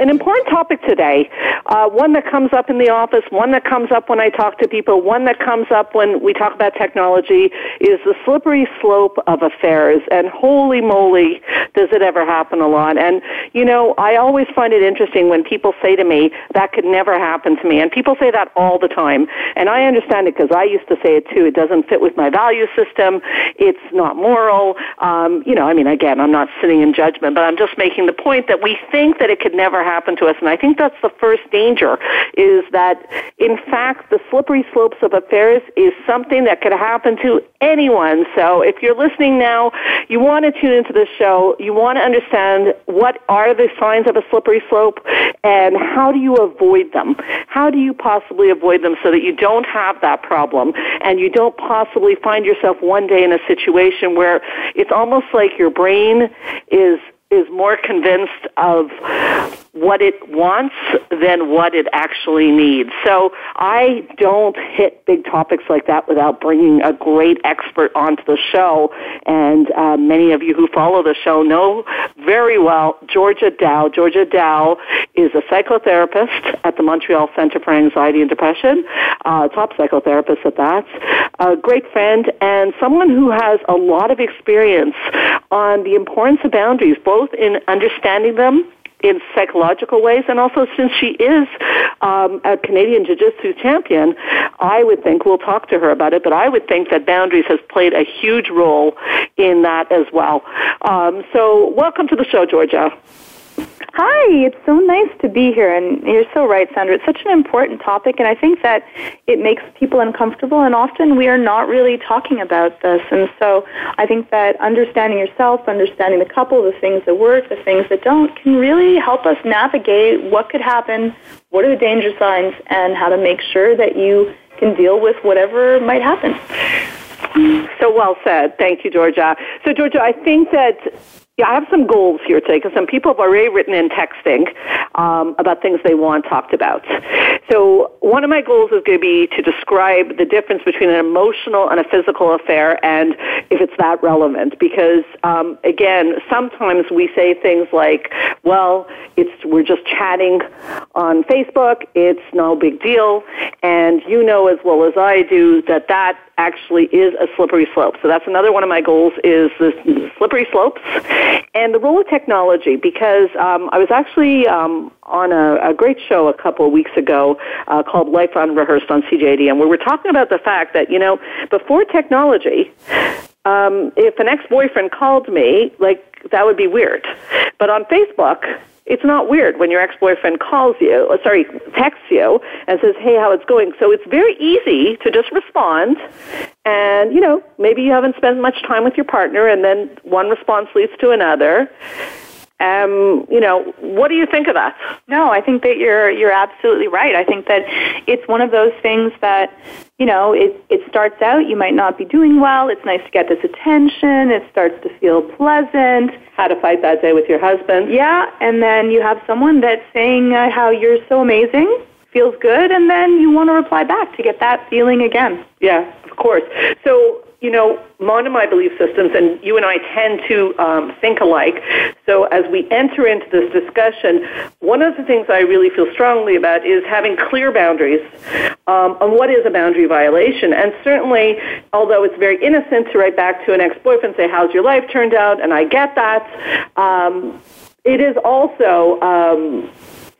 An important topic today, uh, one that comes up in the office, one that comes up when I talk to people, one that comes up when we talk about technology, is the slippery slope of affairs. And holy moly, does it ever happen a lot. And, you know, I always find it interesting when people say to me, that could never happen to me. And people say that all the time. And I understand it because I used to say it too. It doesn't fit with my value system. It's not moral. Um, you know, I mean, again, I'm not sitting in judgment, but I'm just making the point that we think that it could never happen to us. And I think that's the first danger is that, in fact, the slippery slopes of affairs is something that could happen to anyone. So if you're listening now, you want to tune into this show. You want to understand what are the signs of a slippery slope and how do you avoid them? How do you possibly avoid them so that you don't have that problem and you don't possibly find yourself one day in a situation where it's almost like your brain is is more convinced of what it wants than what it actually needs. So I don't hit big topics like that without bringing a great expert onto the show. And uh, many of you who follow the show know very well Georgia Dow. Georgia Dow is a psychotherapist at the Montreal Center for Anxiety and Depression, uh, top psychotherapist at that, a great friend, and someone who has a lot of experience on the importance of boundaries, both in understanding them in psychological ways, and also since she is um, a Canadian Jiu-Jitsu champion, I would think we'll talk to her about it. But I would think that boundaries has played a huge role in that as well. Um, so, welcome to the show, Georgia. Hi, it's so nice to be here. And you're so right, Sandra. It's such an important topic, and I think that it makes people uncomfortable, and often we are not really talking about this. And so I think that understanding yourself, understanding the couple, the things that work, the things that don't, can really help us navigate what could happen, what are the danger signs, and how to make sure that you can deal with whatever might happen. So well said. Thank you, Georgia. So, Georgia, I think that yeah, I have some goals here today because some people have already written in texting um, about things they want talked about. So one of my goals is going to be to describe the difference between an emotional and a physical affair, and if it's that relevant. Because um, again, sometimes we say things like, "Well, it's we're just chatting on Facebook. It's no big deal," and you know as well as I do that that actually is a slippery slope. So that's another one of my goals is the slippery slopes and the role of technology. Because um, I was actually um, on a, a, great show a couple of weeks ago uh, called Life Unrehearsed on CJAD, and we were talking about the fact that you know before technology. Um, if an ex-boyfriend called me, like that would be weird. But on Facebook, it's not weird when your ex-boyfriend calls you, uh, sorry, texts you and says, "Hey, how it's going." So it's very easy to just respond, and you know, maybe you haven't spent much time with your partner, and then one response leads to another. Um, you know, what do you think of that? No, I think that you're you're absolutely right. I think that it's one of those things that you know it it starts out you might not be doing well. It's nice to get this attention. It starts to feel pleasant. How to fight that day with your husband? Yeah, and then you have someone that's saying uh, how you're so amazing, feels good, and then you want to reply back to get that feeling again. Yeah, of course. So you know, of my belief systems, and you and I tend to um, think alike. So as we enter into this discussion, one of the things I really feel strongly about is having clear boundaries um, on what is a boundary violation. And certainly, although it's very innocent to write back to an ex-boyfriend, and say, "How's your life turned out?" and I get that, um, it is also.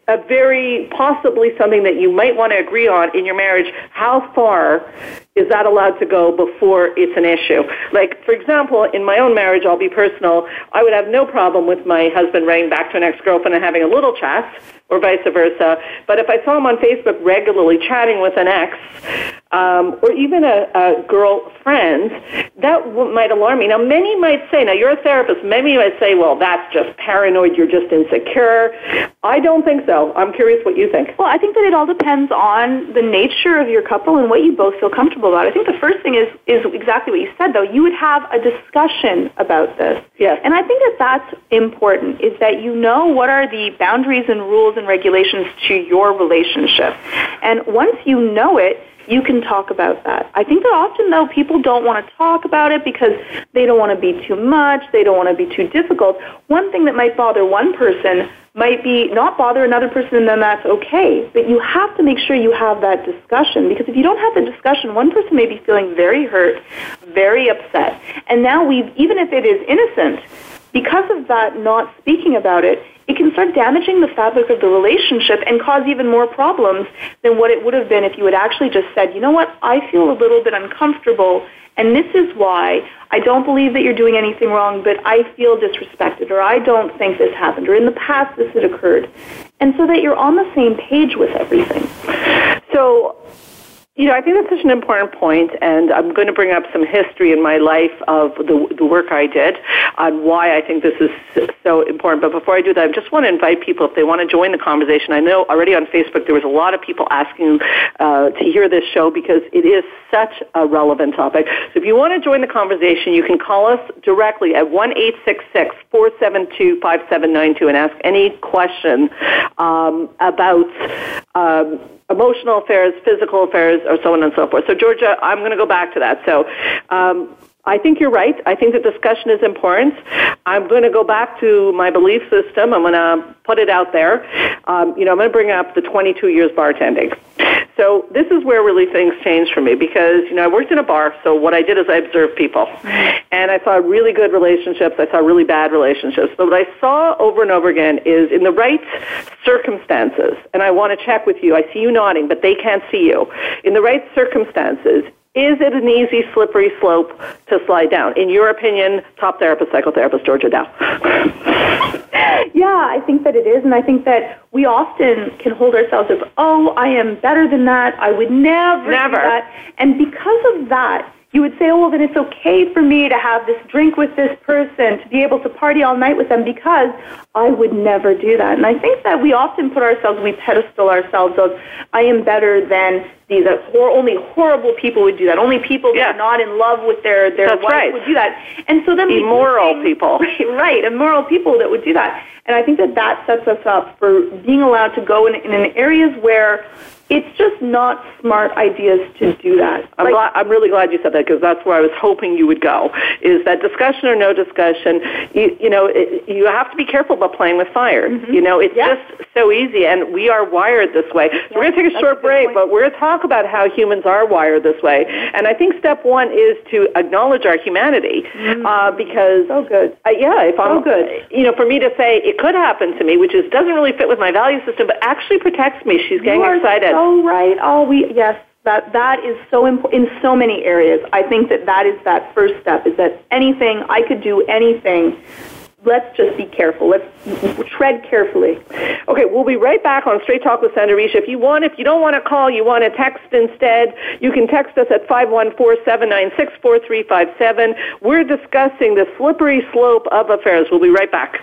A very possibly something that you might want to agree on in your marriage. How far is that allowed to go before it's an issue? Like, for example, in my own marriage, I'll be personal. I would have no problem with my husband writing back to an ex-girlfriend and having a little chat, or vice versa. But if I saw him on Facebook regularly chatting with an ex, um, or even a, a girlfriend, that w- might alarm me. Now, many might say, now you're a therapist, many might say, well, that's just paranoid, you're just insecure. I don't think so. I'm curious what you think. Well, I think that it all depends on the nature of your couple and what you both feel comfortable about. I think the first thing is, is exactly what you said, though. You would have a discussion about this. Yes. And I think that that's important, is that you know what are the boundaries and rules and regulations to your relationship. And once you know it, you can talk about that. I think that often, though, people don't want to talk about it because they don't want to be too much, they don't want to be too difficult. One thing that might bother one person might be not bother another person, and then that's okay. But you have to make sure you have that discussion because if you don't have the discussion, one person may be feeling very hurt, very upset. And now we've, even if it is innocent, because of that not speaking about it, it can start damaging the fabric of the relationship and cause even more problems than what it would have been if you had actually just said, you know what, I feel a little bit uncomfortable and this is why I don't believe that you're doing anything wrong, but I feel disrespected, or I don't think this happened, or in the past this had occurred. And so that you're on the same page with everything. So, you know, I think that's such an important point, and I'm going to bring up some history in my life of the, the work I did on why I think this is so important. But before I do that, I just want to invite people if they want to join the conversation. I know already on Facebook there was a lot of people asking uh, to hear this show because it is such a relevant topic. So if you want to join the conversation, you can call us directly at one eight six six four seven two five seven nine two and ask any question um, about. Um, emotional affairs, physical affairs, or so on and so forth. So, Georgia, I'm going to go back to that. So, um, I think you're right. I think the discussion is important. I'm going to go back to my belief system. I'm going to put it out there. Um, you know, I'm going to bring up the 22 years bartending. So this is where really things changed for me because you know I worked in a bar. So what I did is I observed people, and I saw really good relationships. I saw really bad relationships. But what I saw over and over again is in the right circumstances. And I want to check with you. I see you nodding, but they can't see you. In the right circumstances, is it an easy, slippery slope to slide down? In your opinion, top therapist, psychotherapist, Georgia Dow. yeah, I think that it is, and I think that we often can hold ourselves as, oh, I am better than that. I would never, never. do that. And because of that, you would say, oh, well, then it's okay for me to have this drink with this person, to be able to party all night with them because I would never do that. And I think that we often put ourselves, we pedestal ourselves of, I am better than these. Hor- only horrible people would do that. Only people that are not in love with their, their That's wife right. would do that. And so then Immoral things- people. Right, right, immoral people that would do that. And I think that that sets us up for being allowed to go in, in areas where it's just not smart ideas to do that. I'm, Like- glad, I'm really glad you said that because that's where I was hoping you would go. Is that discussion or no discussion? You, you know, it, you have to be careful about playing with fire. You know, it's Yeah. just so easy, and we are wired this way. So we're going to take a short a break, point. but we're going to talk about how humans are wired this way. And I think step one is to acknowledge our humanity, uh, because So good. uh, yeah, if I'm good. you know, for me to say it could happen to me, which is doesn't really fit with my value system, but actually protects me. She's getting excited. So right. Oh, we yes. That that is so important in so many areas. I think that that is that first step. Is that anything I could do anything. Let's just be careful. Let's tread carefully. Okay, we'll be right back on Straight Talk with Sandra Risha. If you want, if you don't want to call, you want to text instead, you can text us at 514-796-4357. We're discussing the slippery slope of affairs. We'll be right back.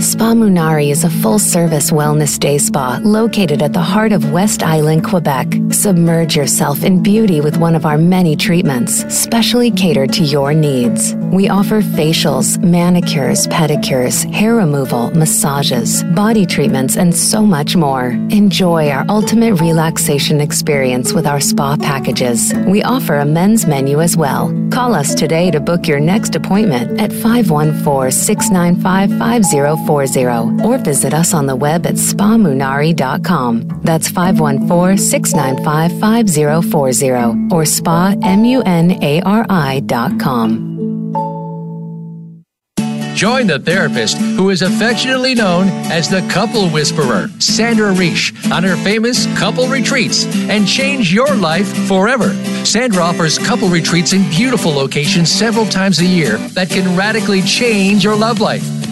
Spa Munari is a full service wellness day spa located at the heart of West Island, Quebec. Submerge yourself in beauty with one of our many treatments, specially catered to your needs. We offer facials, manicures, pedicures, hair removal, massages, body treatments, and so much more. Enjoy our ultimate relaxation experience with our spa packages. We offer a men's menu as well. Call us today to book your next appointment at 514 695 5040 or visit us on the web at spamunari.com. That's 514 695 5040 or spamunari.com. Join the therapist who is affectionately known as the couple whisperer, Sandra Reish, on her famous couple retreats and change your life forever. Sandra offers couple retreats in beautiful locations several times a year that can radically change your love life.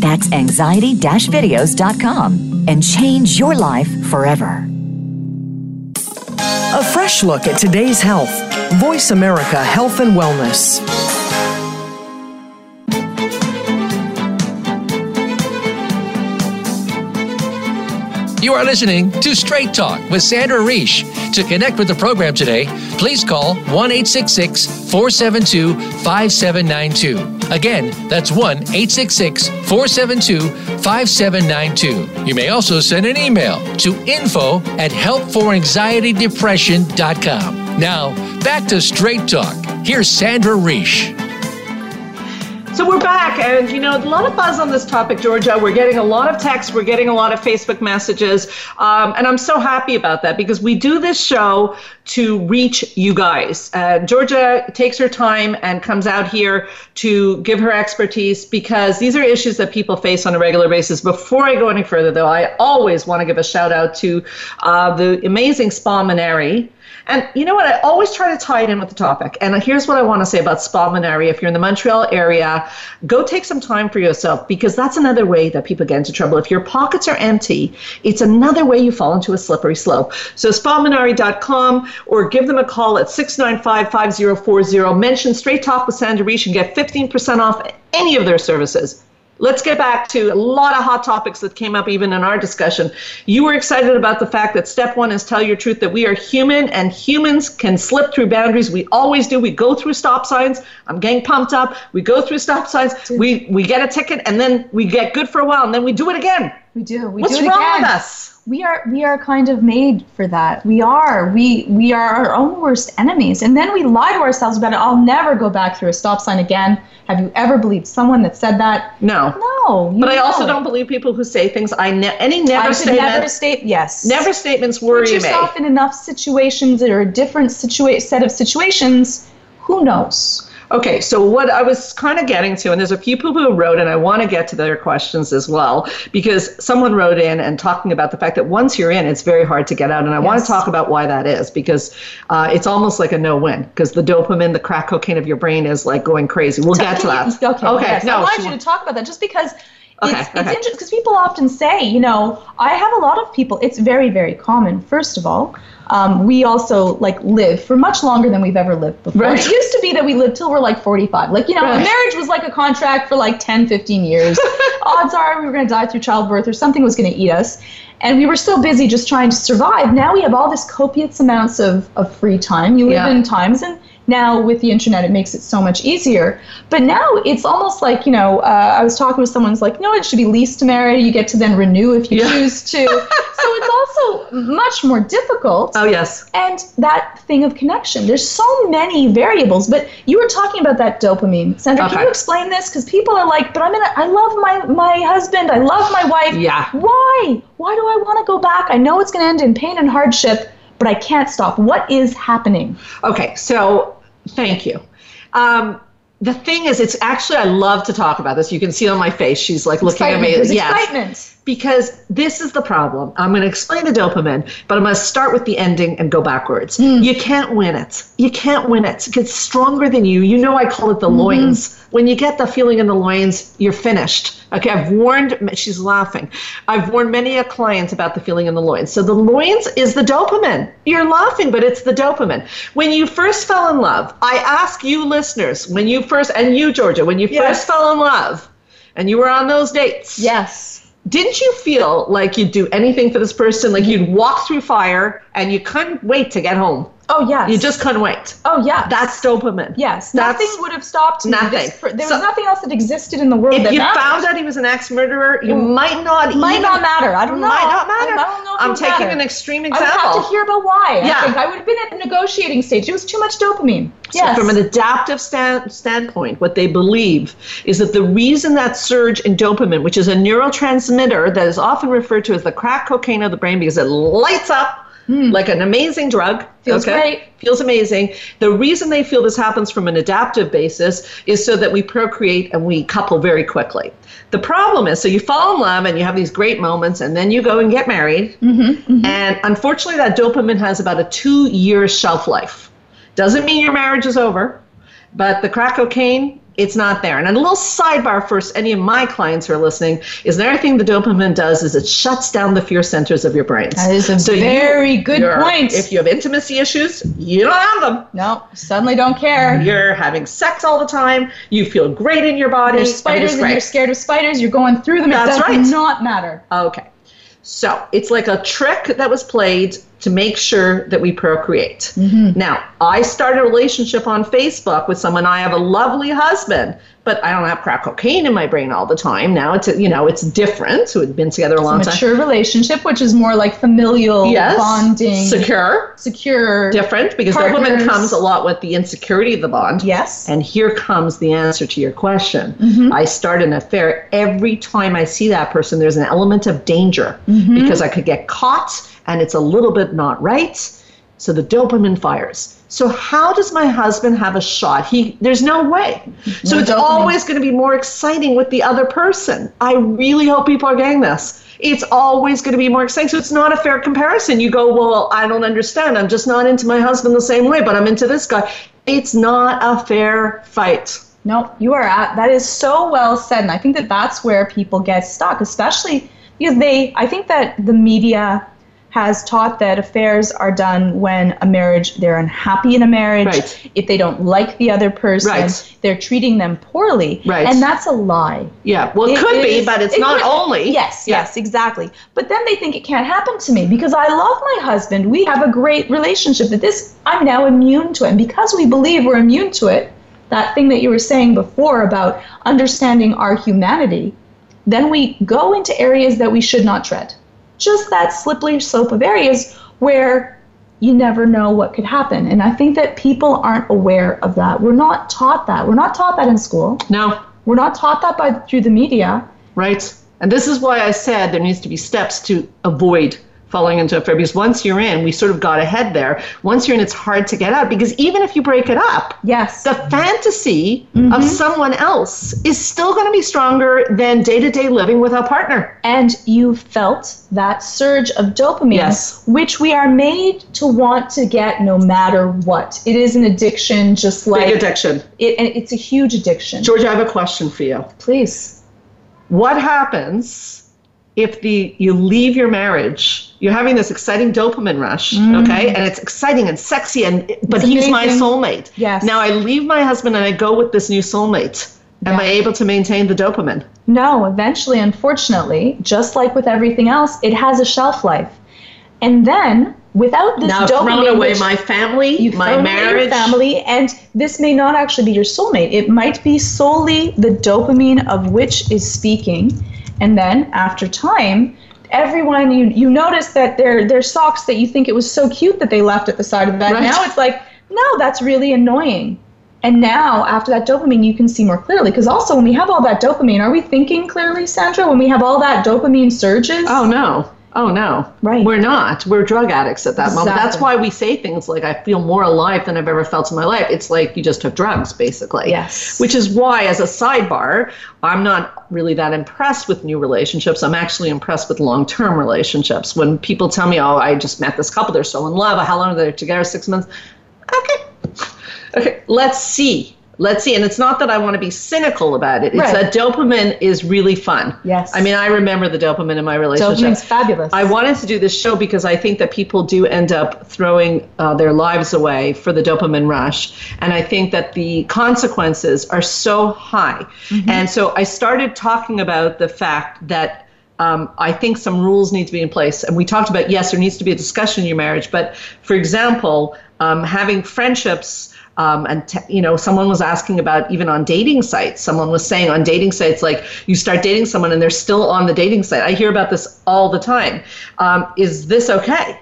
That's anxiety videos.com and change your life forever. A fresh look at today's health. Voice America Health and Wellness. You are listening to Straight Talk with Sandra Reish. To connect with the program today, please call 1 472 5792. Again, that's 1 472 5792. You may also send an email to info at helpforanxietydepression.com. Now, back to Straight Talk. Here's Sandra Reish. So we're back, and you know, a lot of buzz on this topic, Georgia. We're getting a lot of texts, we're getting a lot of Facebook messages, um, and I'm so happy about that because we do this show to reach you guys. Uh, Georgia takes her time and comes out here to give her expertise because these are issues that people face on a regular basis. Before I go any further, though, I always want to give a shout out to uh, the amazing Spa Maneri. And you know what? I always try to tie it in with the topic. And here's what I want to say about Spa Maneri. If you're in the Montreal area, go take some time for yourself because that's another way that people get into trouble. If your pockets are empty, it's another way you fall into a slippery slope. So spamaneri.com or give them a call at 695 5040. Mention Straight Talk with Sandra Reish and get 15% off any of their services. Let's get back to a lot of hot topics that came up even in our discussion. You were excited about the fact that step one is tell your truth, that we are human and humans can slip through boundaries. We always do. We go through stop signs. I'm getting pumped up. We go through stop signs. We, we get a ticket and then we get good for a while and then we do it again. We do. We What's do wrong again. with us? We are we are kind of made for that. We are. We we are our own worst enemies. And then we lie to ourselves about it. I'll never go back through a stop sign again. Have you ever believed someone that said that? No. No. But I also don't believe people who say things. I ne- any never I statement. never state yes. never statements worry Put me. yourself in enough situations that are a different situa- set of situations. Who knows? Okay, so what I was kind of getting to, and there's a few people who wrote, and I want to get to their questions as well, because someone wrote in and talking about the fact that once you're in, it's very hard to get out. And I want to talk about why that is, because uh, it's almost like a no win, because the dopamine, the crack cocaine of your brain is like going crazy. We'll get to that. Okay. Okay, yes. no, I wanted you to talk about that just because Okay, it's, okay. it's interesting because people often say, you know, I have a lot of people. It's very, very common. First of all, um, we also like live for much longer than we've ever lived before. Right. It used to be that we lived till we're like 45. Like, you know, Right. marriage was like a contract for like 10, 15 years. Odds are we were going to die through childbirth or something was going to eat us. And we were so busy just trying to survive. Now we have all this copious amounts of, of free time. You live Yeah. in times and now with the internet it makes it so much easier. But now it's almost like you know uh, i was talking with someone who's like no it should be lease to marry you get to then renew if you Yeah. choose to. So it's also much more difficult. Oh, yes. and that thing of connection there's so many variables but you were talking about that dopamine. Sandra can you explain this? Because people are like but i'm in a, i love my my husband i love my wife. Yeah. why? Why do i want to go back? I know it's going to end in pain and hardship but i can't stop. What is happening? Okay, so thank you. Um, the thing is, it's actually I love to talk about this. You can see on my face, she's like looking at me. Excitement. Yes. excitement because this is the problem. I'm going to explain the dopamine, but I'm going to start with the ending and go backwards. Hmm. You can't win it. You can't win it. It's stronger than you. You know, I call it the Mm-hmm. loins. When you get the feeling in the loins, you're finished. Okay, I've warned, she's laughing. I've warned many a client about the feeling in the loins. So the loins is the dopamine. You're laughing, but it's the dopamine. When you first fell in love, I ask you listeners, when you first, and you, Georgia, when you Yes. first fell in love and you were on those dates, Yes. Didn't you feel like you'd do anything for this person? Like you'd walk through fire and you couldn't wait to get home. Oh yes. You just couldn't wait. Oh yeah. That's dopamine. yes. That's- nothing would have stopped me. Nothing. This- there was So- nothing else that existed in the world If that you mattered. found out he was an ex murderer, you mm. might not might even, not matter. I don't know. Might not matter. I don't know. I'm taking matter. an extreme example. I would have to hear about why. Yeah. I think I would have been at the negotiating stage. It was too much dopamine. So Yes. from an adaptive stand, standpoint, what they believe is that the reason that surge in dopamine, which is a neurotransmitter that is often referred to as the crack cocaine of the brain because it lights up like an amazing drug. Hmm. Feels great. Feels amazing. The reason they feel this happens from an adaptive basis is so that we procreate and we couple very quickly. The problem is, so you fall in love and you have these great moments, and then you go and get married. Mm-hmm, And unfortunately, that dopamine has about a two year shelf life. Doesn't mean your marriage is over, but the crack cocaine, it's not there. And a little sidebar for any of my clients who are listening is another thing the dopamine does is it shuts down the fear centers of your brains. That is a you- very good you're- point. If you have intimacy issues, you don't have them. no, suddenly don't care. You're having sex all the time. You feel great in your body. There's spiders it's and you're scared of spiders. You're going through them. That's it does right. not matter. Okay. So it's like a trick that was played to make sure that we procreate. Mm-hmm. Now, I started a relationship on Facebook with someone. I have a lovely husband, but I don't have crack cocaine in my brain all the time. Now it's a, you know it's different. So we've been together a long time. Mature relationship, which is more like familial Yes. bonding, Secure. secure. Different because that Partners. comes a lot with the insecurity of the bond. Yes. And here comes the answer to your question. Mm-hmm. I start an affair. Every time I see that person, there's an element of danger Mm-hmm. because I could get caught and it's a little bit not right. So the dopamine fires. So how does my husband have a shot? He there's no way. So No it's dopamine. always going to be more exciting with the other person. I really hope people are getting this. It's always going to be more exciting. So it's not a fair comparison. You go, well, I don't understand. I'm just not into my husband the same way, but I'm into this guy. It's not a fair fight. No, you are at that is so well said, and I think that that's where people get stuck, especially because they. I think that the media has taught that affairs are done when a marriage they're unhappy in a marriage Right. if they don't like the other person Right. they're treating them poorly Right. and that's a lie Yeah, well, it, could be, is- but it's it not could- only. Yes, Yeah. yes, exactly. But then they think it can't happen to me because I love my husband. We have a great relationship. That this, I'm now immune to it. And because we believe we're immune to it, that thing that you were saying before about understanding our humanity, then we go into areas that we should not tread. Just that slippery slope of areas where you never know what could happen. And I think that people aren't aware of that. We're not taught that. We're not taught that in school. No, We're not taught that by through the media. right. And this is why I said there needs to be steps to avoid falling into affair because once you're in, we sort of got ahead there. Once you're in, it's hard to get out because even if you break it up, Yes. the fantasy of mm-hmm. someone else is still going to be stronger than day to day living with a partner. and you felt that surge of dopamine, Yes. which we are made to want to get no matter what. It is an addiction, just like Big addiction. It, and it's a huge addiction. George, I have a question for you. Please. What happens if the you leave your marriage? You're having this exciting dopamine rush, mm. okay, and it's exciting and sexy, and but It's he's my soulmate. Yes. Now I leave my husband and I go with this new soulmate. Am Yeah. I able to maintain the dopamine? No, eventually, unfortunately, just like with everything else, it has a shelf life. And then, without this now dopamine, thrown away my family, You've my marriage. family, and this may not actually be your soulmate. It might be solely the dopamine of which is speaking, and then after time, everyone you you notice that their their socks that you think it was so cute that they left at the side of the bed. Right. Now it's like, no, that's really annoying. And now, after that dopamine, you can see more clearly. Because also, when we have all that dopamine, are we thinking clearly, Sandra? When we have all that dopamine surges? Oh no. Oh no, Right. we're not. We're drug addicts at that moment. That's why we say things like, I feel more alive than I've ever felt in my life. It's like you just took drugs, basically. Yes. Which is why, as a sidebar, I'm not really that impressed with new relationships. I'm actually impressed with long term relationships. When people tell me, oh, I just met this couple, they're so in love, how long are they together? Six months. Okay. Okay, let's see. Let's see. And it's not that I want to be cynical about it. It's Right. that dopamine is really fun. Yes. I mean, I remember the dopamine in my relationship. Dopamine's fabulous. I wanted to do this show because I think that people do end up throwing uh, their lives away for the dopamine rush. And I think that the consequences are so high. And so I started talking about the fact that. Um, I think some rules need to be in place. And we talked about, yes, there needs to be a discussion in your marriage. But for example, um, having friendships um, and you know someone was asking about even on dating sites. Someone was saying on dating sites like you start dating someone and they're still on the dating site. I hear about this all the time. Um, is this okay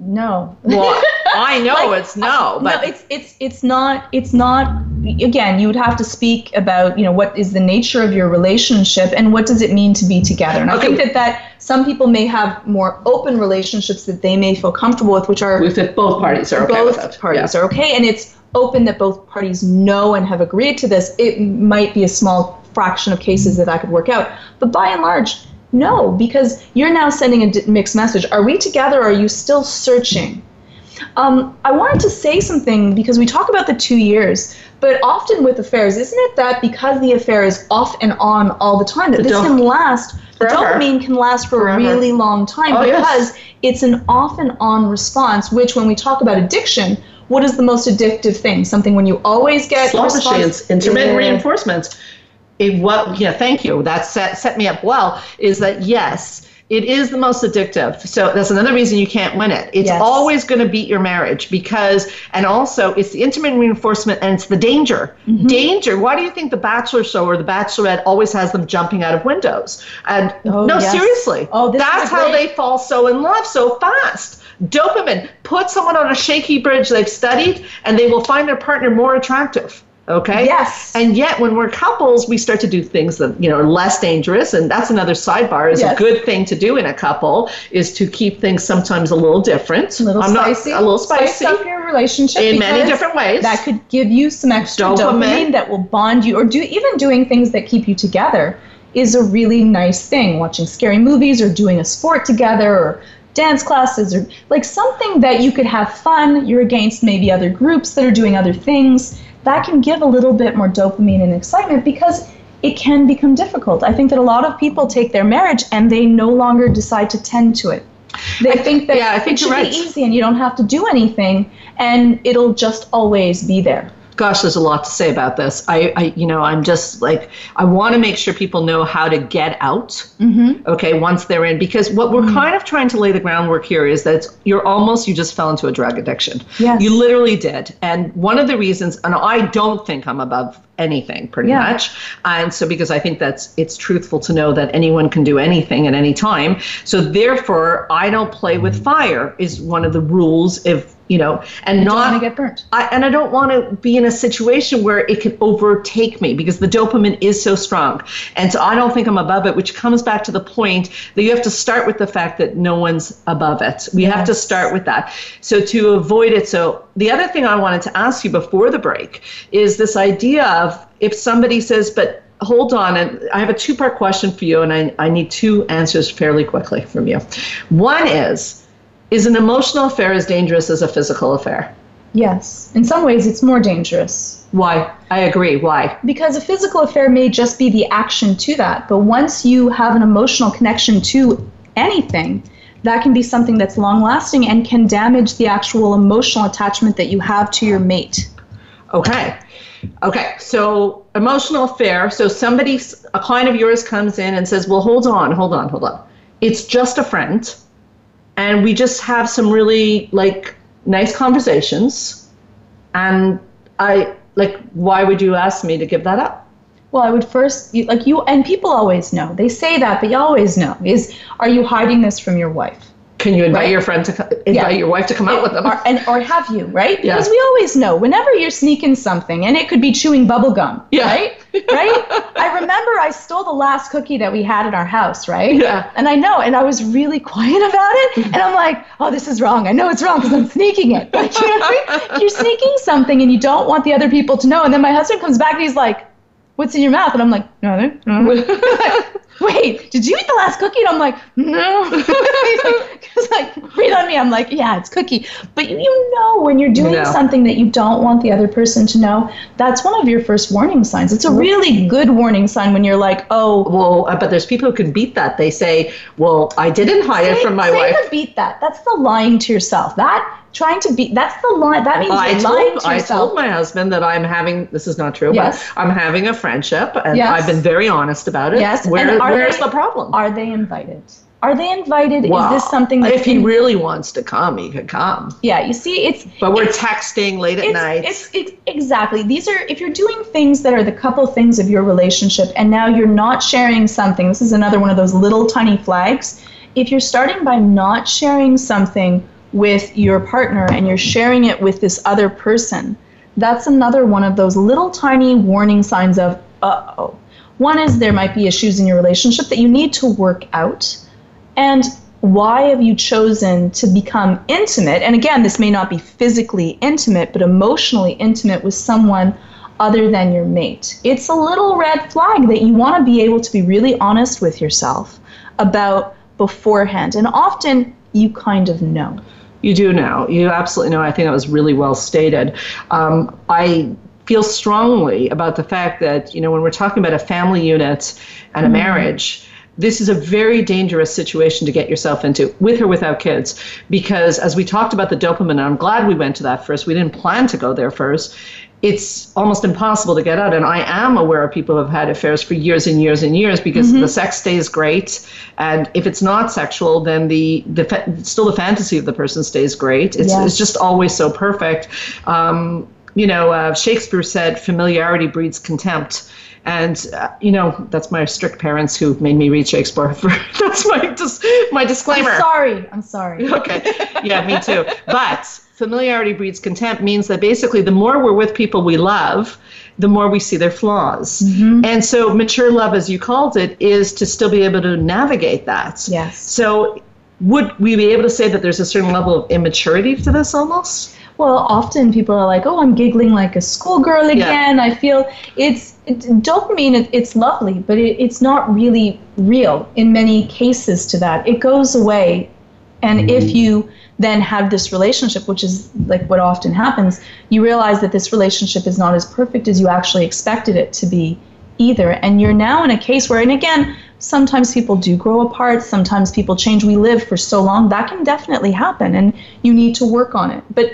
no. well i know Like, it's no but no, it's it's it's not it's not again, you would have to speak about, you know, what is the nature of your relationship and what does it mean to be together. And I think that that some people may have more open relationships that they may feel comfortable with, which are if both parties are okay both with parties Yeah. are okay and it's open that both parties know and have agreed to this it might be a small fraction of cases that that could work out but by and large no because you're now sending a mixed message are we together or are you still searching um, I wanted to say something because we talk about the two years, but often with affairs, isn't it that because the affair is off and on all the time, that The this can last, the Forever. dopamine can last for Forever. a really long time Oh, yes. because it's an off and on response, which when we talk about addiction, what is the most addictive thing? Something when you always get response. machines, intermittent Yeah. reinforcement. It, what? Yeah, thank you. That set set me up well. Is that yes? It is the most addictive. So that's another reason you can't win it. It's Yes. always going to beat your marriage because, and also it's the intermittent reinforcement and it's the danger. Mm-hmm. Danger. Why do you think the Bachelor show or the Bachelorette always has them jumping out of windows? And Oh, no, yes. seriously. Oh, this that's how they fall so in love so fast. Dopamine. Put someone on a shaky bridge they've studied, and they will find their partner more attractive. Okay. Yes. And yet, when we're couples, we start to do things that you know are less dangerous, and that's another sidebar. Is Yes. a good thing to do in a couple is to keep things sometimes a little different. A little I'm spicy. Not, a little spicy. Spice up your relationship In many different ways. That could give you some extra Dopamine. dopamine. that will bond you, or do even doing things that keep you together is a really nice thing. Watching scary movies, or doing a sport together, or dance classes, or like something that you could have fun. You're against maybe other groups that are doing other things. That can give a little bit more dopamine and excitement because it can become difficult. I think that a lot of people take their marriage and they no longer decide to tend to it. They think that yeah, I think it should right. be easy and you don't have to do anything and it'll just always be there. Gosh there's a lot to say about this i, I you know i'm just like i want to make sure people know how to get out Mm-hmm. okay once they're in because what we're kind of trying to lay the groundwork here is that it's- you're almost you just fell into a drug addiction Yes. you literally did and one of the reasons and i don't think i'm above anything pretty Yeah. much and so because i think that's it's truthful to know that anyone can do anything at any time so therefore i don't play with mm-hmm. fire is one of the rules if you know and You not want to get burnt. I, and I don't want to be in a situation where it can overtake me because the dopamine is so strong. And so I don't think I'm above it, which comes back to the point that you have to start with the fact that no one's above it. We have to start with that. So to avoid it, so the other thing I wanted to ask you before the break is this idea of if somebody says, but hold on, and I have a two part question for you, and I, I need two answers fairly quickly from you. One is, is an emotional affair as dangerous as a physical affair? Yes. In some ways, it's more dangerous Why? I agree. Why? because a physical affair may just be the action to that. But once you have an emotional connection to anything, that can be something that's long lasting and can damage the actual emotional attachment that you have to your mate. Okay. Okay. So emotional affair. So somebody, a client of yours comes in and says, well, hold on, hold on, hold on. It's just a friend. And we just have some really like nice conversations. And I like, why would you ask me to give that up? Well, I would first like you, and people always know. They say that, but you always know. Is are you hiding this from your wife? Can you invite Right? your friend to co- invite Yeah. your wife to come out with them? Or, and, or have you, right? Yeah. Because we always know whenever you're sneaking something, and it could be chewing bubble gum, Yeah. right? Right? I remember I stole the last cookie that we had in our house, right? Yeah. And I know, and I was really quiet about it. Mm-hmm. And I'm like, oh, this is wrong. I know it's wrong because I'm sneaking it. Like, you know, I mean? you're sneaking something and you don't want the other people to know. And then my husband comes back and he's like, what's in your mouth? And I'm like, nothing. no." Wait, did you eat the last cookie? And I'm like, no. he's like, he's like, read on me. I'm like, yeah, it's cookie. But you, you know when you're doing know. something that you don't want the other person to know, that's one of your first warning signs. It's a mm-hmm. really good warning sign when you're like, oh, Well, but there's people who can beat that. They say, "Well, I didn't hide it from my say wife." beat that. That's the lying to yourself. That trying to be That's the lie. That means I you're lying told to I told my husband that I'm having this is not true, Yes. but I'm having a friendship, and Yes. I've been very honest about it. Yes, Where, where's they- the problem? Are they invited? Are they invited? Well, Is this something that if he really wants to come, he could come. Yeah, you see, it's But we're it's- texting late at it's, night. It's, it's exactly these are if you're doing things that are the couple things of your relationship, and now you're not sharing something. This is another one of those little tiny flags. If you're starting by not sharing something with your partner and you're sharing it with this other person, that's another one of those little tiny warning signs of uh oh. One is there might be issues in your relationship that you need to work out. And why have you chosen to become intimate? And again, this may not be physically intimate, but emotionally intimate with someone other than your mate. It's a little red flag that you want to be able to be really honest with yourself about beforehand. And often you kind of know. You do know. You absolutely know. I think that was really well stated. Um, I feel strongly about the fact that, you know, when we're talking about a family unit and a marriage, this is a very dangerous situation to get yourself into, with or without kids. Because as we talked about the dopamine, and I'm glad we went to that first, we didn't plan to go there first. It's almost impossible to get out. And I am aware of people who have had affairs for years and years and years because the sex stays great. And if it's not sexual, then the, the still the fantasy of the person stays great. It's, Yes. it's just always so perfect. Um, you know, uh, Shakespeare said familiarity breeds contempt. And uh, you know that's my strict parents who made me read Shakespeare. For, that's my dis- my disclaimer. I'm sorry. I'm sorry. Okay. Yeah, me too. But familiarity breeds contempt means that basically the more we're with people we love, the more we see their flaws. Mm-hmm. And so mature love, as you called it, is to still be able to navigate that. Yes. So would we be able to say that there's a certain level of immaturity to this almost? Well, often people are like, "Oh, I'm giggling like a schoolgirl again." I feel it's it, dopamine. It, it's lovely, but it, it's not really real in many cases. To that, it goes away, and if mm. you then have this relationship, which is like what often happens, you realize that this relationship is not as perfect as you actually expected it to be either, and you're now in a case where, and again. Sometimes people do grow apart. Sometimes people change. We live for so long. That can definitely happen, and you need to work on it. But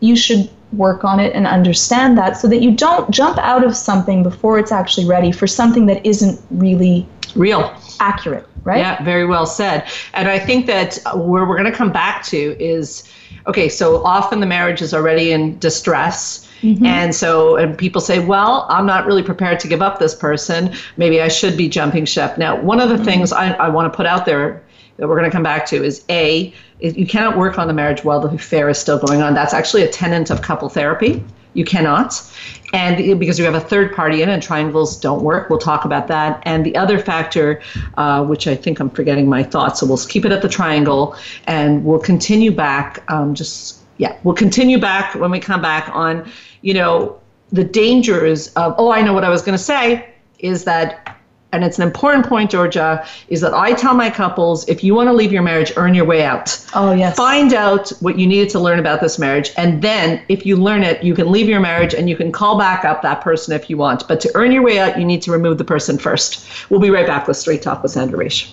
you should work on it and understand that so that you don't jump out of something before it's actually ready for something that isn't really Real. accurate, right? Yeah, very well said. And I think that where we're going to come back to is okay, so often the marriage is already in distress. And so, and people say, well, I'm not really prepared to give up this person. Maybe I should be jumping ship. Now, one of the things I, I want to put out there that we're going to come back to is A, you cannot work on the marriage while the affair is still going on. That's actually a tenant of couple therapy. You cannot. And because you have a third party in and triangles don't work, we'll talk about that. And the other factor, uh, which I think I'm forgetting my thoughts, so we'll keep it at the triangle and we'll continue back. Um, just, yeah, we'll continue back when we come back on, you know, the dangers of, oh, I know what I was going to say is that and it's an important point, Georgia, is that I tell my couples if you want to leave your marriage, earn your way out. Oh, yes. Find out what you needed to learn about this marriage. And then if you learn it, you can leave your marriage and you can call back up that person if you want. But to earn your way out, you need to remove the person first. We'll be right back with Straight Talk with Sandra Reish.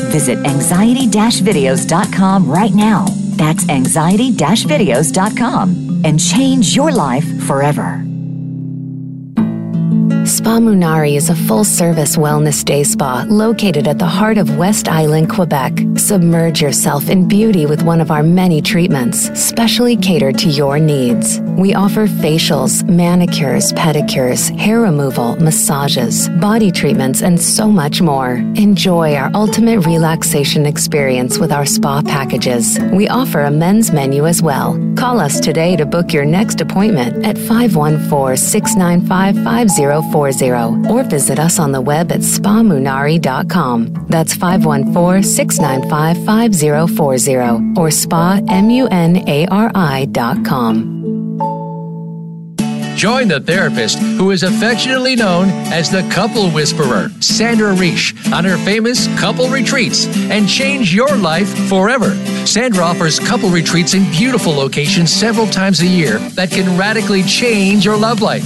Visit anxiety videos.com right now. That's anxiety videos.com and change your life forever. Spa Munari is a full service wellness day spa located at the heart of West Island, Quebec. Submerge yourself in beauty with one of our many treatments, specially catered to your needs. We offer facials, manicures, pedicures, hair removal, massages, body treatments, and so much more. Enjoy our ultimate relaxation experience with our spa packages. We offer a men's menu as well. Call us today to book your next appointment at 514 695 5040 or visit us on the web at spamunari.com. That's 514 695 5040 or spamunari.com. Join the therapist who is affectionately known as the couple whisperer, Sandra Reish, on her famous couple retreats and change your life forever. Sandra offers couple retreats in beautiful locations several times a year that can radically change your love life.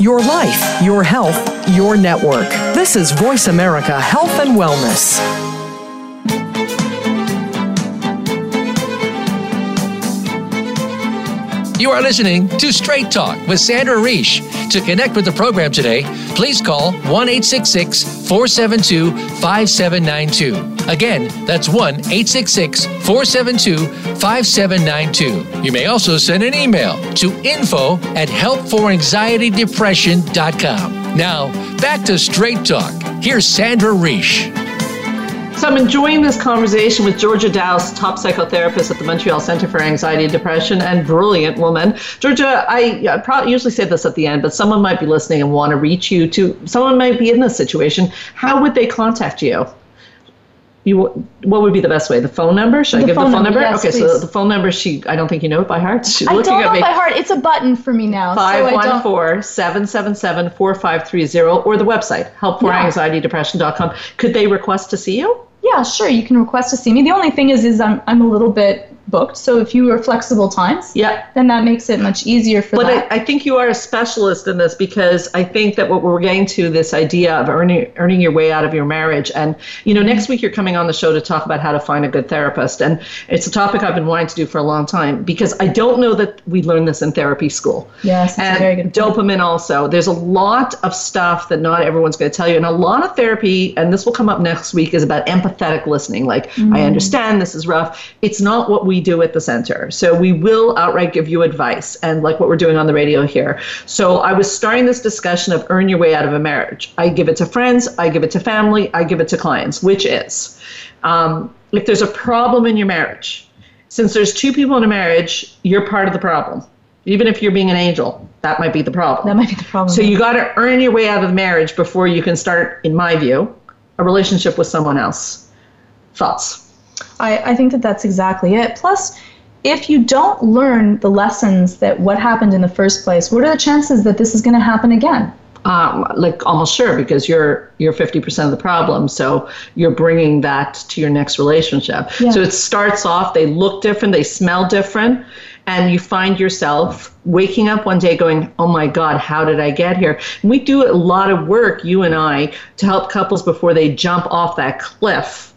Your life, your health, your network. This is Voice America Health and Wellness. You are listening to Straight Talk with Sandra Reish. To connect with the program today, please call 1 472 5792. Again, that's 1 472 5792. You may also send an email to info at helpforanxietydepression.com. Now, back to Straight Talk. Here's Sandra Reish. So I'm enjoying this conversation with Georgia Dow, top psychotherapist at the Montreal Center for Anxiety and Depression, and brilliant woman. Georgia, I, I probably usually say this at the end, but someone might be listening and want to reach you. To someone might be in this situation. How would they contact you? You, what would be the best way? The phone number? Should the I give the phone number? number? Yes, okay, please. so the phone number. She, I don't think you know it by heart. She's I looking don't at know me. by heart. It's a button for me now. 514-777-4530 or the website helpforanxietydepression.com. Could they request to see you? Yeah, sure. You can request to see me. The only thing is, is I'm I'm a little bit booked. So if you are flexible times, yeah, then that makes it much easier for but. I, I think you are a specialist in this because I think that what we're getting to this idea of earning earning your way out of your marriage, and you know, next week you're coming on the show to talk about how to find a good therapist, and it's a topic I've been wanting to do for a long time because I don't know that we learn this in therapy school. Yes, and very good. Dopamine also. There's a lot of stuff that not everyone's going to tell you, and a lot of therapy, and this will come up next week, is about empathetic listening. Like, mm. I understand this is rough. It's not what we do at the center. So we will outright give you advice, and like what we're doing on the radio here. So I was starting this discussion of earn your way out of a marriage. I give it to friends, I give it to family, I give it to clients, which is um, if there's a problem in your marriage, since there's two people in a marriage, you're part of the problem. Even if you're being an angel, that might be the problem. That might be the problem. So you got to earn your way out of the marriage before you can start, in my view, a relationship with someone else. Thoughts? I, I think that that's exactly it. Plus, if you don't learn the lessons that what happened in the first place, what are the chances that this is going to happen again? Um, like almost sure because you're you're 50% of the problem so you're bringing that to your next relationship Yeah. so it starts off they look different they smell different and you find yourself waking up one day going oh my god how did i get here and we do a lot of work you and i to help couples before they jump off that cliff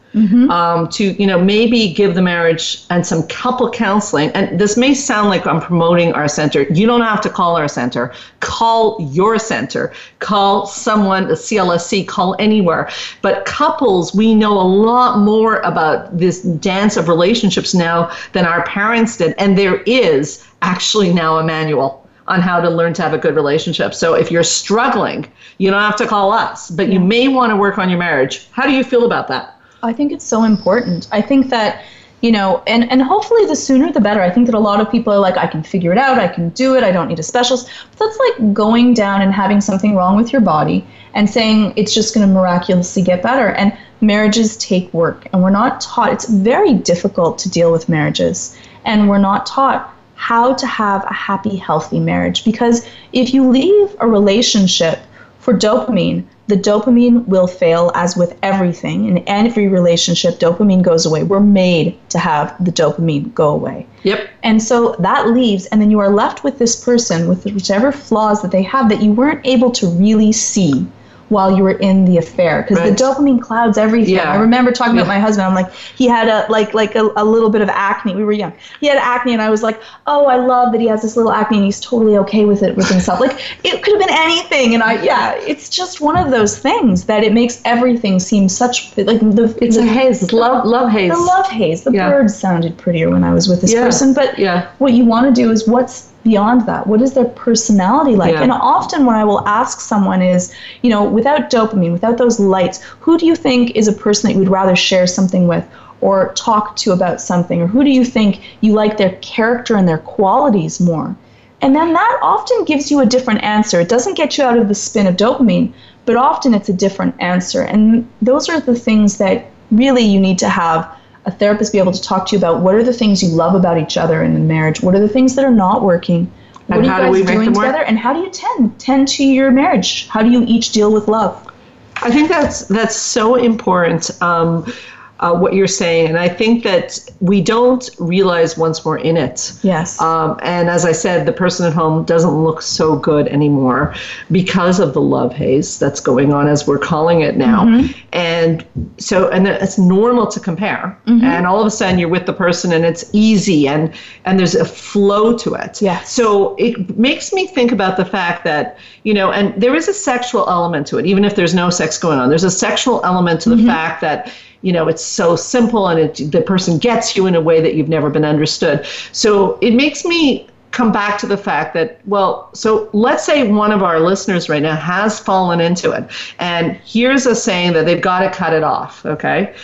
um, to you know maybe give the marriage and some couple counseling. And this may sound like i'm promoting our center. You don't have to call our center. Call your center. Call someone the clsc call anywhere. But couples we know a lot more about this dance of relationships now than our parents did. And there is actually now a manual on how to learn to have a good relationship. So if you're struggling, you don't have to call us, but you may want to work on your marriage. How do you feel about that? I think it's so important. I think that you know, and, and hopefully the sooner the better. I think that a lot of people are like, I can figure it out, I can do it, I don't need a specialist. But that's like going down and having something wrong with your body and saying it's just going to miraculously get better. And marriages take work, and we're not taught, it's very difficult to deal with marriages, and we're not taught how to have a happy, healthy marriage. Because if you leave a relationship for dopamine, the dopamine will fail as with everything in every relationship dopamine goes away. We're made to have the dopamine go away. Yep. And so that leaves and then you are left with this person with whichever flaws that they have that you weren't able to really see while you were in the affair because right. the dopamine clouds everything. Yeah. I remember talking yeah. about my husband. I'm like, he had a like like a, a little bit of acne. We were young. He had acne, and I was like, oh, I love that he has this little acne, and he's totally okay with it with himself. like it could have been anything, and I yeah, it's just one of those things that it makes everything seem such like the it's the, a haze, love love haze, the love haze. The yeah. birds sounded prettier when I was with this person, but yeah. what you want to do is what's beyond that? What is their personality like? Yeah. And often when I will ask someone is, you know, without dopamine, without those lights, who do you think is a person that you would rather share something with? Or talk to about something, or who do you think you like their character and their qualities more? And then that often gives you a different answer. It doesn't get you out of the spin of dopamine, but often it's a different answer. And those are the things that really you need to have a therapist be able to talk to you about what are the things you love about each other in the marriage, what are the things that are not working, what and are you guys doing together, and how do you tend tend to your marriage? How do you each deal with love? I think that's that's so important. Um, uh, what you're saying. And I think that we don't realize once we're in it. Yes. Um, and as I said, the person at home doesn't look so good anymore because of the love haze that's going on, as we're calling it now. Mm-hmm. And so, and it's normal to compare. Mm-hmm. And all of a sudden, you're with the person, and it's easy, and and there's a flow to it. Yeah. So it makes me think about the fact that you know, and there is a sexual element to it, even if there's no sex going on. There's a sexual element to the mm-hmm. fact that you know it's so simple and it, the person gets you in a way that you've never been understood. So it makes me come back to the fact that well so let's say one of our listeners right now has fallen into it and here's a saying that they've got to cut it off okay?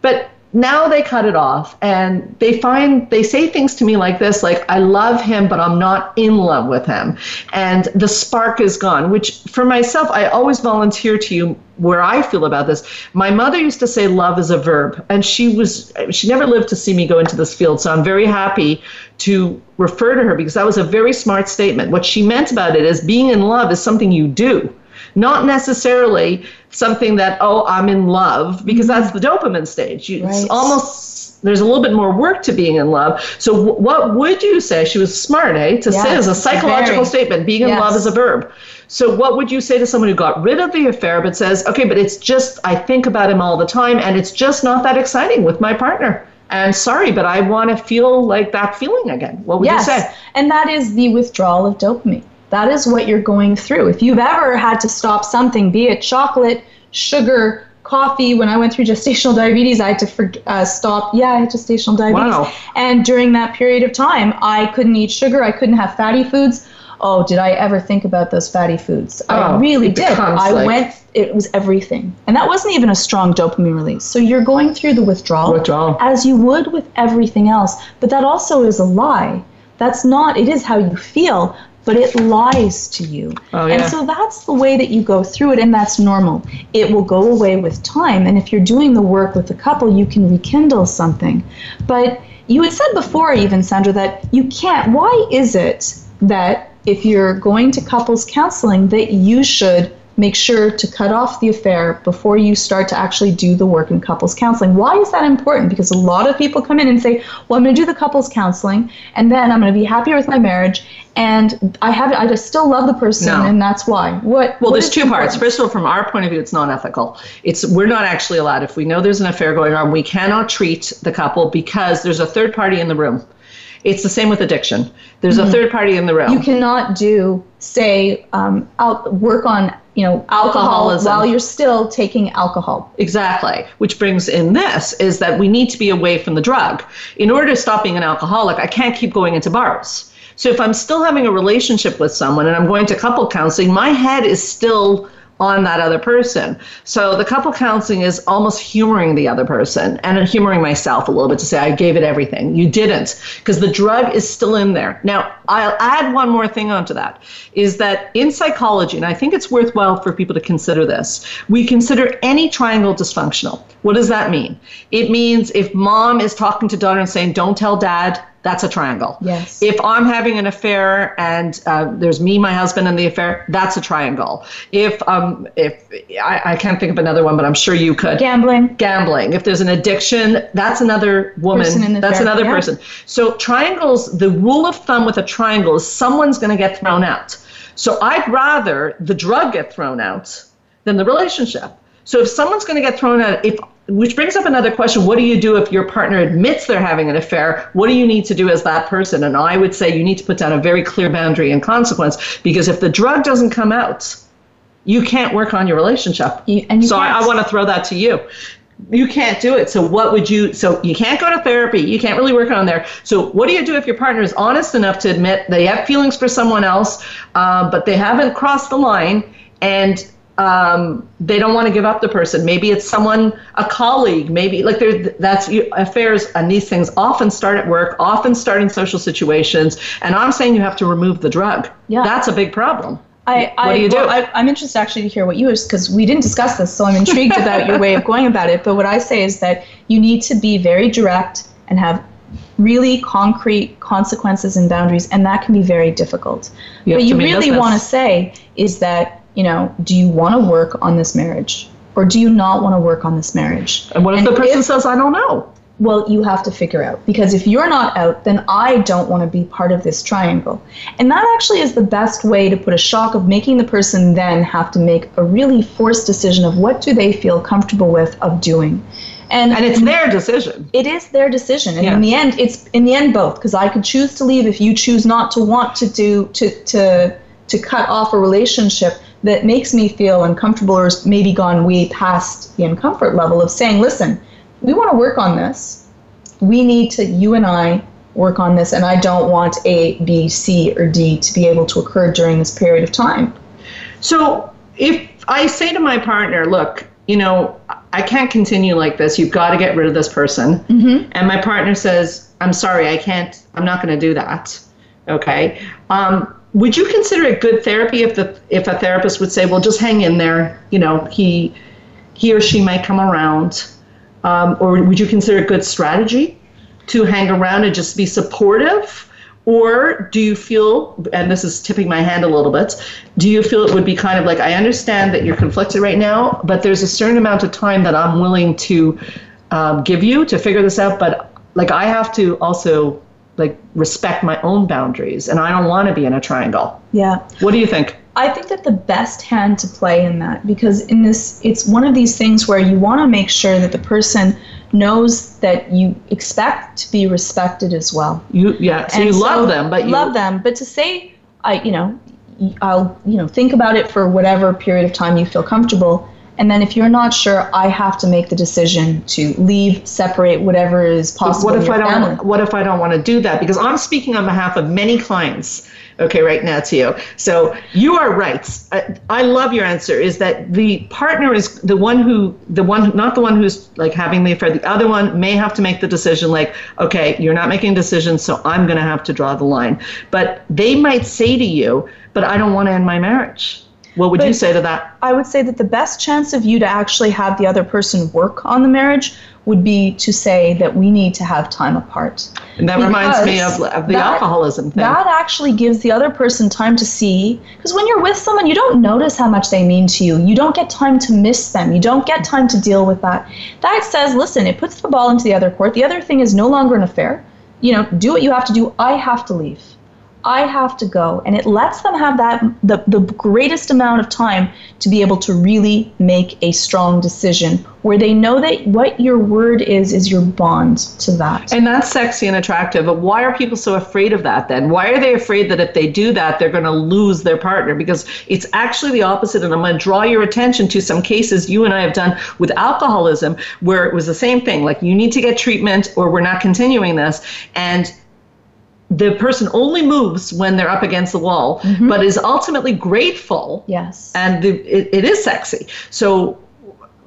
But now they cut it off and they find they say things to me like this like i love him but i'm not in love with him. And the spark is gone which for myself i always volunteer to you where i feel about this. My mother used to say love is a verb and she was she never lived to see me go into this field so i'm very happy to refer to her because that was a very smart statement. What she meant about it is being in love is something you do not necessarily something that oh i'm in love because that's the dopamine stage you, right. it's almost there's a little bit more work to being in love so w- what would you say she was smart eh to yes, say as a psychological very. statement being in yes. love is a verb so what would you say to someone who got rid of the affair but says okay but it's just i think about him all the time and it's just not that exciting with my partner and sorry, but I want to feel like that feeling again. What would yes. you say? And that is the withdrawal of dopamine that is what you're going through. If you've ever had to stop something, be it chocolate, sugar, coffee, when I went through gestational diabetes, I had to for, uh, stop. Yeah, I had gestational diabetes. Wow. And during that period of time, I couldn't eat sugar. I couldn't have fatty foods. Oh, did I ever think about those fatty foods? Oh, I really did. I like went, it was everything. And that wasn't even a strong dopamine release. So you're going through the withdrawal, withdrawal as you would with everything else. But that also is a lie. That's not, it is how you feel, but it lies to you. Oh, yeah. And so that's the way that you go through it, and that's normal. It will go away with time, and if you're doing the work with the couple, you can rekindle something. But you had said before, even Sandra, that you can't. Why is it that if you're going to couples counseling, that you should make sure to cut off the affair before you start to actually do the work in couples counseling. Why is that important? Because a lot of people come in and say, "Well, I'm going to do the couples counseling, and then I'm going to be happier with my marriage, and I have I just still love the person, no. and that's why." What? Well, what there's two important? parts. First of all, from our point of view, it's not ethical. It's we're not actually allowed. If we know there's an affair going on, we cannot treat the couple because there's a third party in the room. It's the same with addiction. There's mm-hmm. a third party in the room. You cannot do, say, um, out, work on you know alcohol Alcoholism. while you're still taking alcohol. Exactly. Which brings in this is that we need to be away from the drug. In order to stop being an alcoholic, I can't keep going into bars So if I'm still having a relationship with someone and I'm going to couple counseling, my head is still on that other person. So the couple counseling is almost humoring the other person and humoring myself a little bit to say, I gave it everything. You didn't, because the drug is still in there. Now, I'll add one more thing onto that is that in psychology, and I think it's worthwhile for people to consider this, we consider any triangle dysfunctional. What does that mean? It means if mom is talking to daughter and saying, Don't tell dad, that's a triangle. Yes. If I'm having an affair and uh, there's me, my husband, and the affair, that's a triangle. If um, if I, I can't think of another one, but I'm sure you could. Gambling. Gambling. If there's an addiction, that's another woman. Person in the that's another yeah. person. So triangles. The rule of thumb with a triangle is someone's going to get thrown out. So I'd rather the drug get thrown out than the relationship. So if someone's going to get thrown out, if which brings up another question. What do you do if your partner admits they're having an affair? What do you need to do as that person? And i would say you need to put down a very clear boundary and consequence because if the drug doesn't come out you can't work on your relationship. You- and you so I. I want to throw that to you. You can't do it. So what would you so you can't go to therapy. You can't really work on there. So what do you do if your partner is honest enough to admit they have feelings for someone else uh, but they haven't crossed the line and um, they don't want to give up the person. Maybe it's someone, a colleague. Maybe like that's you, affairs and these things often start at work, often start in social situations. And I'm saying you have to remove the drug. Yeah. that's a big problem. I, What I, do you do? well, I, I'm interested actually to hear what you because we didn't discuss this, so I'm intrigued about your way of going about it. But what I say is that you need to be very direct and have really concrete consequences and boundaries, and that can be very difficult. You what you really want to say is that you know, do you want to work on this marriage, or do you not want to work on this marriage? And what if And the person if- says, "I don't know"? well, you have to figure out because if you're not out, then I don't want to be part of this triangle. And that actually is the best way to put a shock of making the person then have to make a really forced decision of what do they feel comfortable with of doing. And, And it's their decision. it is their decision and Yeah. in the end it's in the end both because i could choose to leave if you choose not to want to do to to to cut off a relationship that makes me feel uncomfortable or has maybe gone way past the uncomfort level of saying listen we want to work on this we need to you and i work on this and i don't want a b c or d to be able to occur during this period of time So if I say to my partner, look, you know, I can't continue like this. You've got to get rid of this person. Mm-hmm. And my partner says, I'm sorry, I can't, I'm not going to do that. Okay. Um, would you consider it good therapy if the if a therapist would say, well, just hang in there, you know, he he or she might come around, um, or would you consider it good strategy to hang around and just be supportive? Or do you feel, and this is tipping my hand a little bit, do you feel it would be kind of like, I understand that you're conflicted right now, but there's a certain amount of time that I'm willing to um, give you to figure this out, but like I have to also like respect my own boundaries and I don't want to be in a triangle. yeah What do you think? I think that the best hand to play in that because in this it's one of these things where you want to make sure that the person knows that you expect to be respected as well. You yeah, so And you love them, but you love them, but to say I you know I'll you know think about it for whatever period of time you feel comfortable and then if you're not sure I have to make the decision to leave, separate whatever is possible what if I don't family. what if I don't want to do that? Because I'm speaking on behalf of many clients, okay, right now to you. So you are right. I, I love your answer is that the partner is the one who the one not the one who's like having the affair. The other one may have to make the decision like, okay, you're not making decisions, so I'm gonna have to draw the line. But they might say to you, but I don't want to end my marriage. What would you say to that? I would say that the best chance of you to actually have the other person work on the marriage would be to say that we need to have time apart. And that reminds me of, of the that- alcoholism thing. That actually gives the other person time to see. Because when you're with someone, you don't notice how much they mean to you. You don't get time to miss them. You don't get time to deal with that. That says, listen, it puts the ball into the other court. The other thing is no longer an affair. You know, do what you have to do. I have to leave. I have to go. And it lets them have that the, the greatest amount of time to be able to really make a strong decision where they know that what your word is is your bond to that. And that's sexy and attractive. But why are people so afraid of that then? Why are they afraid that if they do that, they're going to lose their partner? Because it's actually the opposite. And I'm going to draw your attention to some cases you and I have done with alcoholism where it was the same thing like, you need to get treatment or we're not continuing this. And the person only moves when they're up against the wall, Mm-hmm. but is ultimately grateful. Yes. And the, it, it is sexy. So,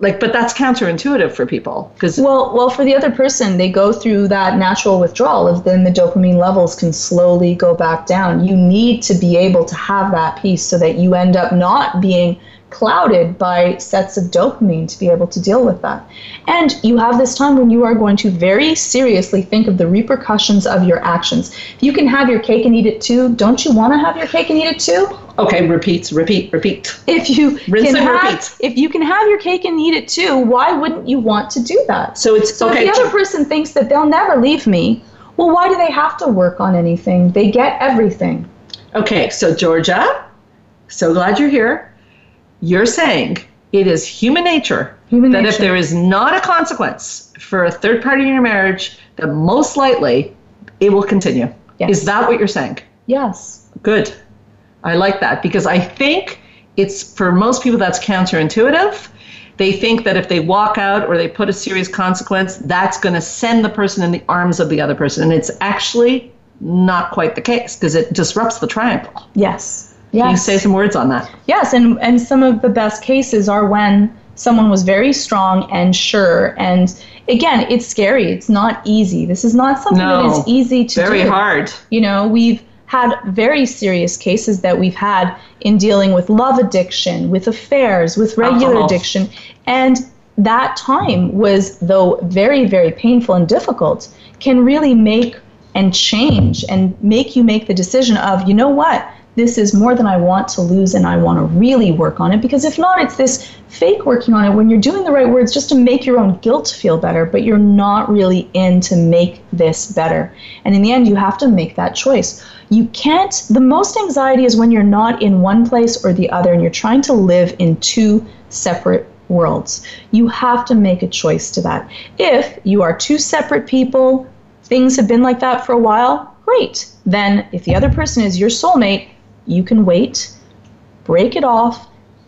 like, but that's counterintuitive for people because Well, well, for the other person, they go through that natural withdrawal of then the dopamine levels can slowly go back down. You need to be able to have that piece so that you end up not being clouded by sets of dopamine to be able to deal with that. And you have this time when you are going to very seriously think of the repercussions of your actions. If you can have your cake and eat it too, don't you want to have your cake and eat it too? okay, repeat, repeat, repeat. If you Rinse can and have, repeat. if you can have your cake and eat it too, why wouldn't you want to do that? So it's So okay. if the other person thinks that they'll never leave me, well, why do they have to work on anything? They get everything. Okay, so Georgia, so glad you're here. You're saying it is human nature Human that if there is not a consequence for a third party in your marriage, that most likely it will continue. Yes. Is that what you're saying? Yes. Good. I like that because I think it's for most people that's counterintuitive. They think that if they walk out or they put a serious consequence, that's going to send the person in the arms of the other person. And it's actually not quite the case because it disrupts the triangle. Yes. Can you say some words on that? Yes, and and some of the best cases are when someone was very strong and sure. And again, it's scary. It's not easy. This is not something that No. is easy to Very do. Very hard. You know, we've had very serious cases that we've had in dealing with love addiction, with affairs, with regular Alcohol. addiction. And that time was, though very, very painful and difficult, can really make and change and make you make the decision of, you know what? This is more than I want to lose, and I want to really work on it. Because if not, it's this fake working on it when you're doing the right words just to make your own guilt feel better, but you're not really in to make this better. And in the end, you have to make that choice. You can't, the most anxiety is when you're not in one place or the other and you're trying to live in two separate worlds. You have to make a choice to that. If you are two separate people, things have been like that for a while, great. Then, if the other person is your soulmate, you can wait, break it off,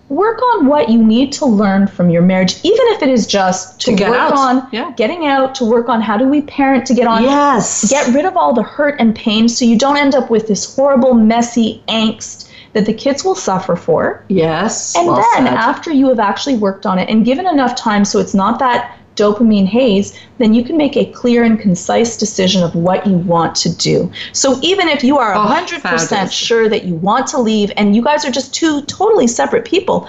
work on what you need to learn from your marriage, even if it is just to, To get work out. on Yeah. getting out, to work on how do we parent to get on Yes. get rid of all the hurt and pain so you don't end up with this horrible, messy angst that the kids will suffer for. Yes. And well then said. after you have actually worked on it and given enough time so it's not that dopamine haze, then you can make a clear and concise decision of what you want to do. So even if you are Oh, 100% fabulous. sure that you want to leave and you guys are just two totally separate people,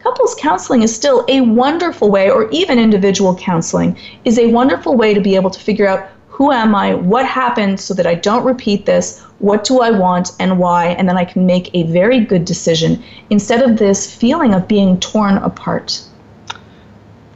couples counseling is still a wonderful way or even individual counseling is a wonderful way to be able to figure out who am I, what happened so that I don't repeat this, what do I want and why, and then I can make a very good decision instead of this feeling of being torn apart.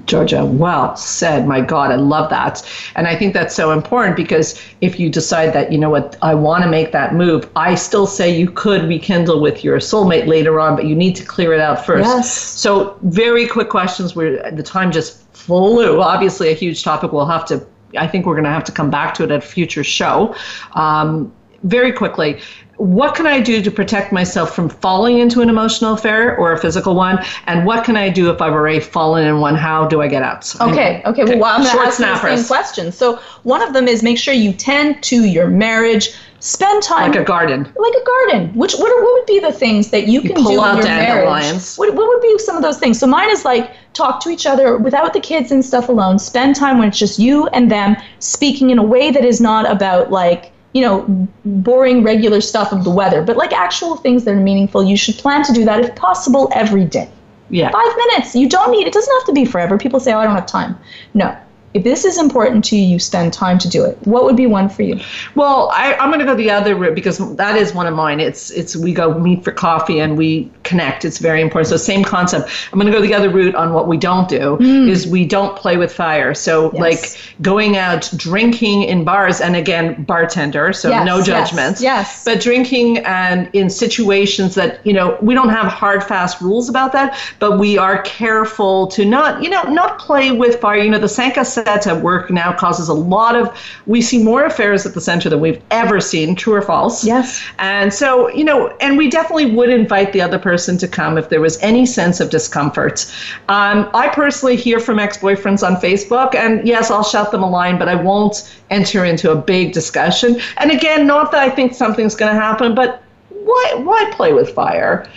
Georgia, well said. My God, I love that. And I think that's so important because if you decide that, you know what, I want to make that move, I still say you could rekindle with your soulmate later on, but you need to clear it out first. Yes. So, very quick questions where the time just flew. Obviously, a huge topic. We'll have to, I think we're going to have to come back to it at a future show. Um, very quickly, what can I do to protect myself from falling into an emotional affair or a physical one? And what can I do if I've already fallen in one? How do I get out? Okay, okay. Well, I'm going to ask the same question. So one of them is make sure you tend to your marriage. Spend time Like a garden. like a garden. Which what, are, what would be the things that you, You can pull do out in your marriage? What, what would be some of those things? So mine is like talk to each other without the kids and stuff alone. Spend time when it's just you and them, speaking in a way that is not about like you know boring regular stuff of the weather, but like actual things that are meaningful. You should plan to do that if possible every day Yeah. five minutes. You don't need it doesn't have to be forever. People say, Oh, I don't have time. No. If this is important to you, you spend time to do it. What would be one for you? Well, I, I'm going to go the other route because that is one of mine. It's it's we go meet for coffee and we connect. It's very important. So same concept. I'm going to go the other route on what we don't do mm. is we don't play with fire. So Yes. like going out drinking in bars and again bartender. So Yes, no yes, judgments. yes. But drinking and in situations that you know we don't have hard fast rules about that, but we are careful to not you know not play with fire. You know the Sanka mindset at work now causes a lot of, we see more affairs at the center than we've ever seen, true or false. Yes. And so, you know, and we definitely would invite the other person to come if there was any sense of discomfort. Um, I personally hear from ex boyfriends on Facebook, and yes, I'll shout them a line, but I won't enter into a big discussion. And again, not that I think something's going to happen, but why, why play with fire?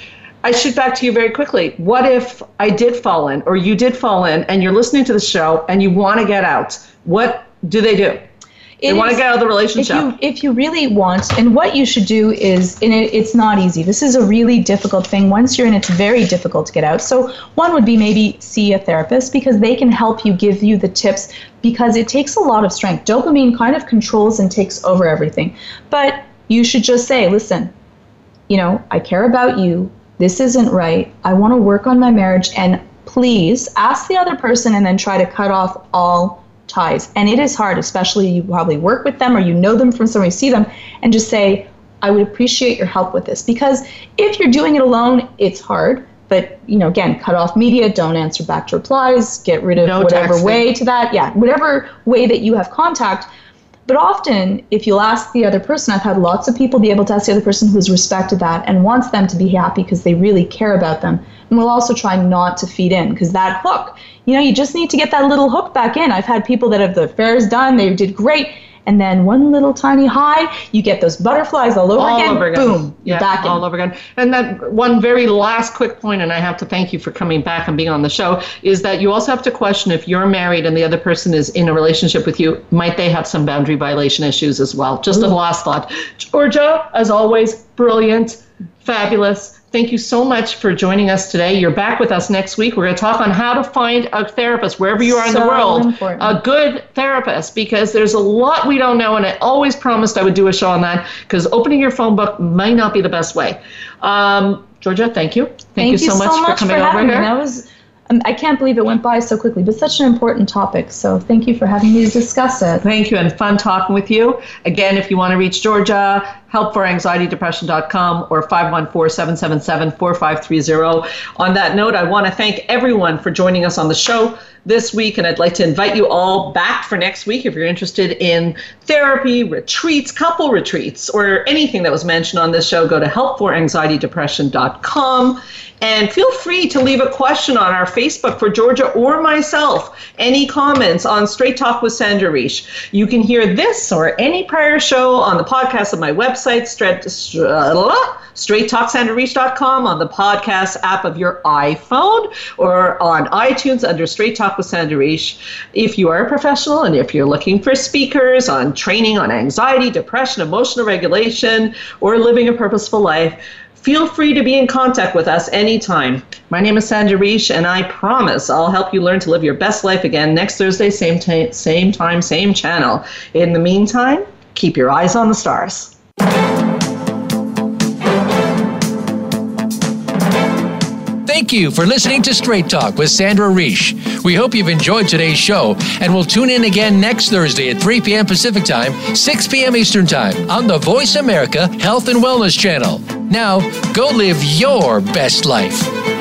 I shoot back to you very quickly. What if I did fall in, or you did fall in, and you're listening to the show and you want to get out? What do they do? They want to get out of the relationship. If you, if you really want, and what you should do is, and it, it's not easy. This is a really difficult thing. Once you're in, it's very difficult to get out. So one would be maybe see a therapist because they can help you, give you the tips because it takes a lot of strength. Dopamine kind of controls and takes over everything. But you should just say, listen, you know, I care about you this isn't right. I want to work on my marriage and please ask the other person and then try to cut off all ties. And it is hard, especially you probably work with them or you know them from somewhere, you see them, and just say, I would appreciate your help with this. Because if you're doing it alone, it's hard. But you know, again, cut off media, don't answer back to replies, get rid of no whatever texting. way to that. Yeah, whatever way that you have contact but often, if you'll ask the other person, I've had lots of people be able to ask the other person who's respected that and wants them to be happy because they really care about them. And we'll also try not to feed in because that hook, you know, you just need to get that little hook back in. I've had people that have the affairs done, they did great, and then one little tiny high, you get those butterflies all over, all again, over again. Boom, yeah, back all in. over again. And that one very last quick point, and I have to thank you for coming back and being on the show, is that you also have to question if you're married and the other person is in a relationship with you, might they have some boundary violation issues as well? Just Ooh. a last thought. Georgia, as always, brilliant, fabulous Thank you so much for joining us today. You're back with us next week. We're going to talk on how to find a therapist wherever you are in the world, important. a good therapist, because there's a lot we don't know. And I always promised I would do a show on that because opening your phone book might not be the best way. Um, Georgia, thank you. Thank, thank you, so, much, much for coming for over here. Me. That was um, I can't believe it went by so quickly, but such an important topic. So thank you for having me to discuss it. Thank you, and fun talking with you. Again, if you want to reach Georgia, helpforanxietydepression.com or 514-777-4530. On that note, I want to thank everyone for joining us on the show this week, and I'd like to invite you all back for next week if you're interested in therapy, retreats, couple retreats, or anything that was mentioned on this show. Go to helpforanxietydepression.com and feel free to leave a question on our Facebook for Georgia or myself. Any comments on Straight Talk with Sandra Reish. You can hear this or any prior show on the podcast of my website, straight, straighttalksandrareish.com, on the podcast app of your iPhone, or on iTunes under Straight Talk with Sandra Reish. If you are a professional and if you're looking for speakers on training on anxiety, depression, emotional regulation, or living a purposeful life, Feel free to be in contact with us anytime. My name is Sandra Reish, and I promise I'll help you learn to live your best life again next Thursday, same, t- same time, same channel. In the meantime, keep your eyes on the stars. Thank you for listening to Straight Talk with Sandra Reish. We hope you've enjoyed today's show and we'll tune in again next Thursday at 3 p.m. Pacific Time, 6 p.m. Eastern Time on the Voice America Health and Wellness Channel. Now, go live your best life.